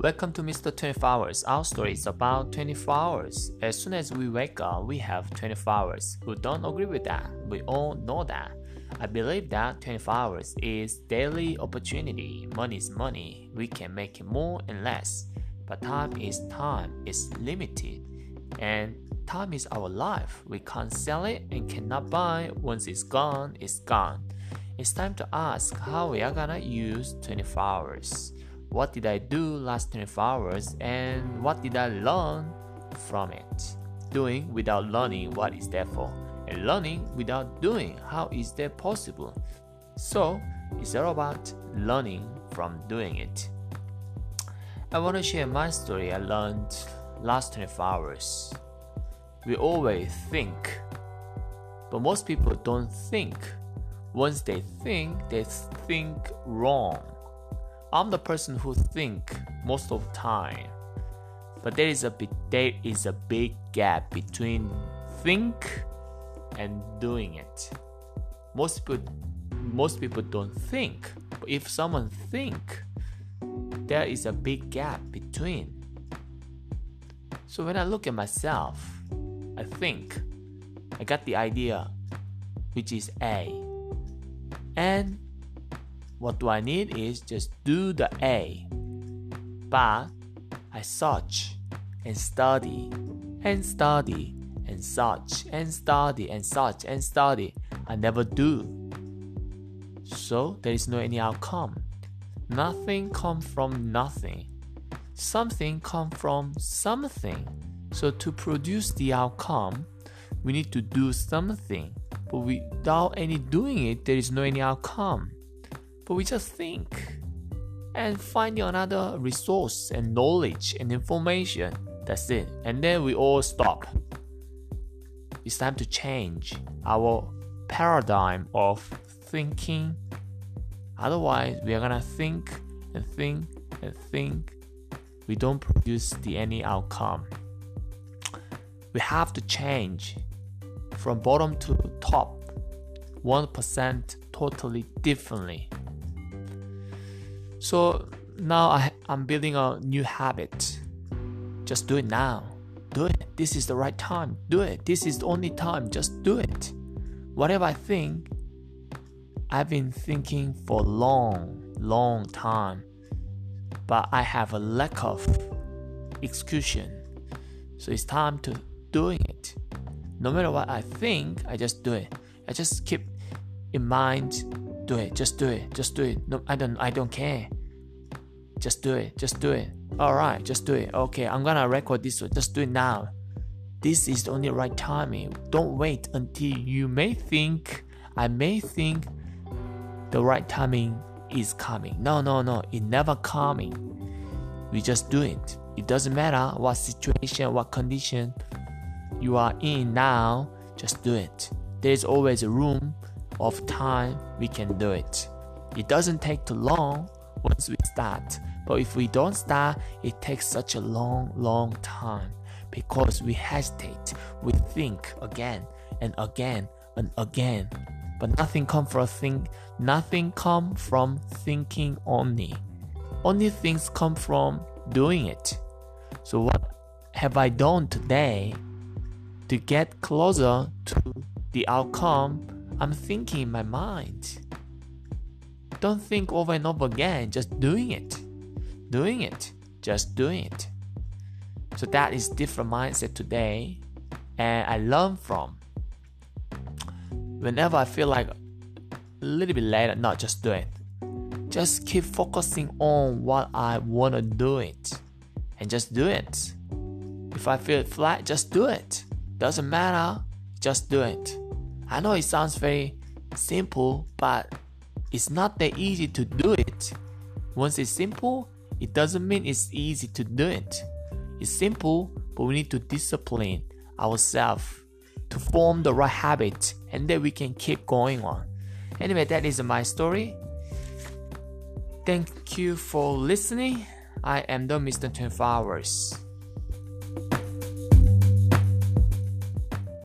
Welcome to Mr. 24 Hours. Our story is about 24 hours. As soon as we wake up, we have 24 hours. Who don't agree with that? We all know that. I believe that 24 hours is daily opportunity. Money is money. We can make more and less. But time is time. It's limited. And time is our life. We can't sell it and cannot buy. Once it's gone, it's gone. It's time to ask how we are gonna use 24 hours. What did I do last 24 hours and what did I learn from it? Doing without learning, what is that for? And learning without doing, how is that possible? So, it's all about learning from doing it. I want to share my story I learned last 24 hours. We always think, but most people don't think. Once they think, they think wrong. I'm the person who think most of the time. But there is a big, there is a big gap between think and doing it. Most people most people don't think. But if someone think, there is a big gap between. So when I look at myself, I think I got the idea which is A. And what do I need is just do the A. But I search and study and study and search and study and search and study. I never do. So there is no any outcome. Nothing come from nothing. Something come from something. So to produce the outcome, we need to do something. But without any doing it, there is no any outcome but we just think and finding another resource and knowledge and information. That's it. And then we all stop. It's time to change our paradigm of thinking. Otherwise, we are gonna think and think and think. We don't produce the any outcome. We have to change from bottom to top 1% totally differently. So now I, I'm building a new habit. Just do it now. Do it. This is the right time. Do it. This is the only time. Just do it. Whatever I think, I've been thinking for a long, long time, but I have a lack of execution. So it's time to doing it. No matter what I think, I just do it. I just keep in mind do it just do it just do it. No i don't i don't care. Just do it just do it. All right just do it. Okay i'm gonna record this just do it now. This is the only right timing. Don't wait until you may think i may think the right timing is coming. No no no it never coming. We just do it. It doesn't matter what situation what condition you are in now just do it. There's always a room of time, we can do it. It doesn't take too long once we start, but if we don't start, it takes such a long, long time because we hesitate, we think again and again and again. But nothing come from think nothing come from thinking only. Only things come from doing it. So what have I done today to get closer to the outcome I'm thinking in my mind. Don't think over and over again, just doing it. Doing it, just doing it. So that is different mindset today and I learn from. Whenever I feel like a little bit later, not just do it. Just keep focusing on what I want to do it and just do it. If I feel flat, just do it. Doesn't matter, just do it. I know it sounds very simple, but it's not that easy to do it. Once it's simple, it doesn't mean it's easy to do it. It's simple, but we need to discipline ourselves to form the right habit and then we can keep going on. Anyway, that is my story. Thank you for listening. I am the Mr. 24 Hours.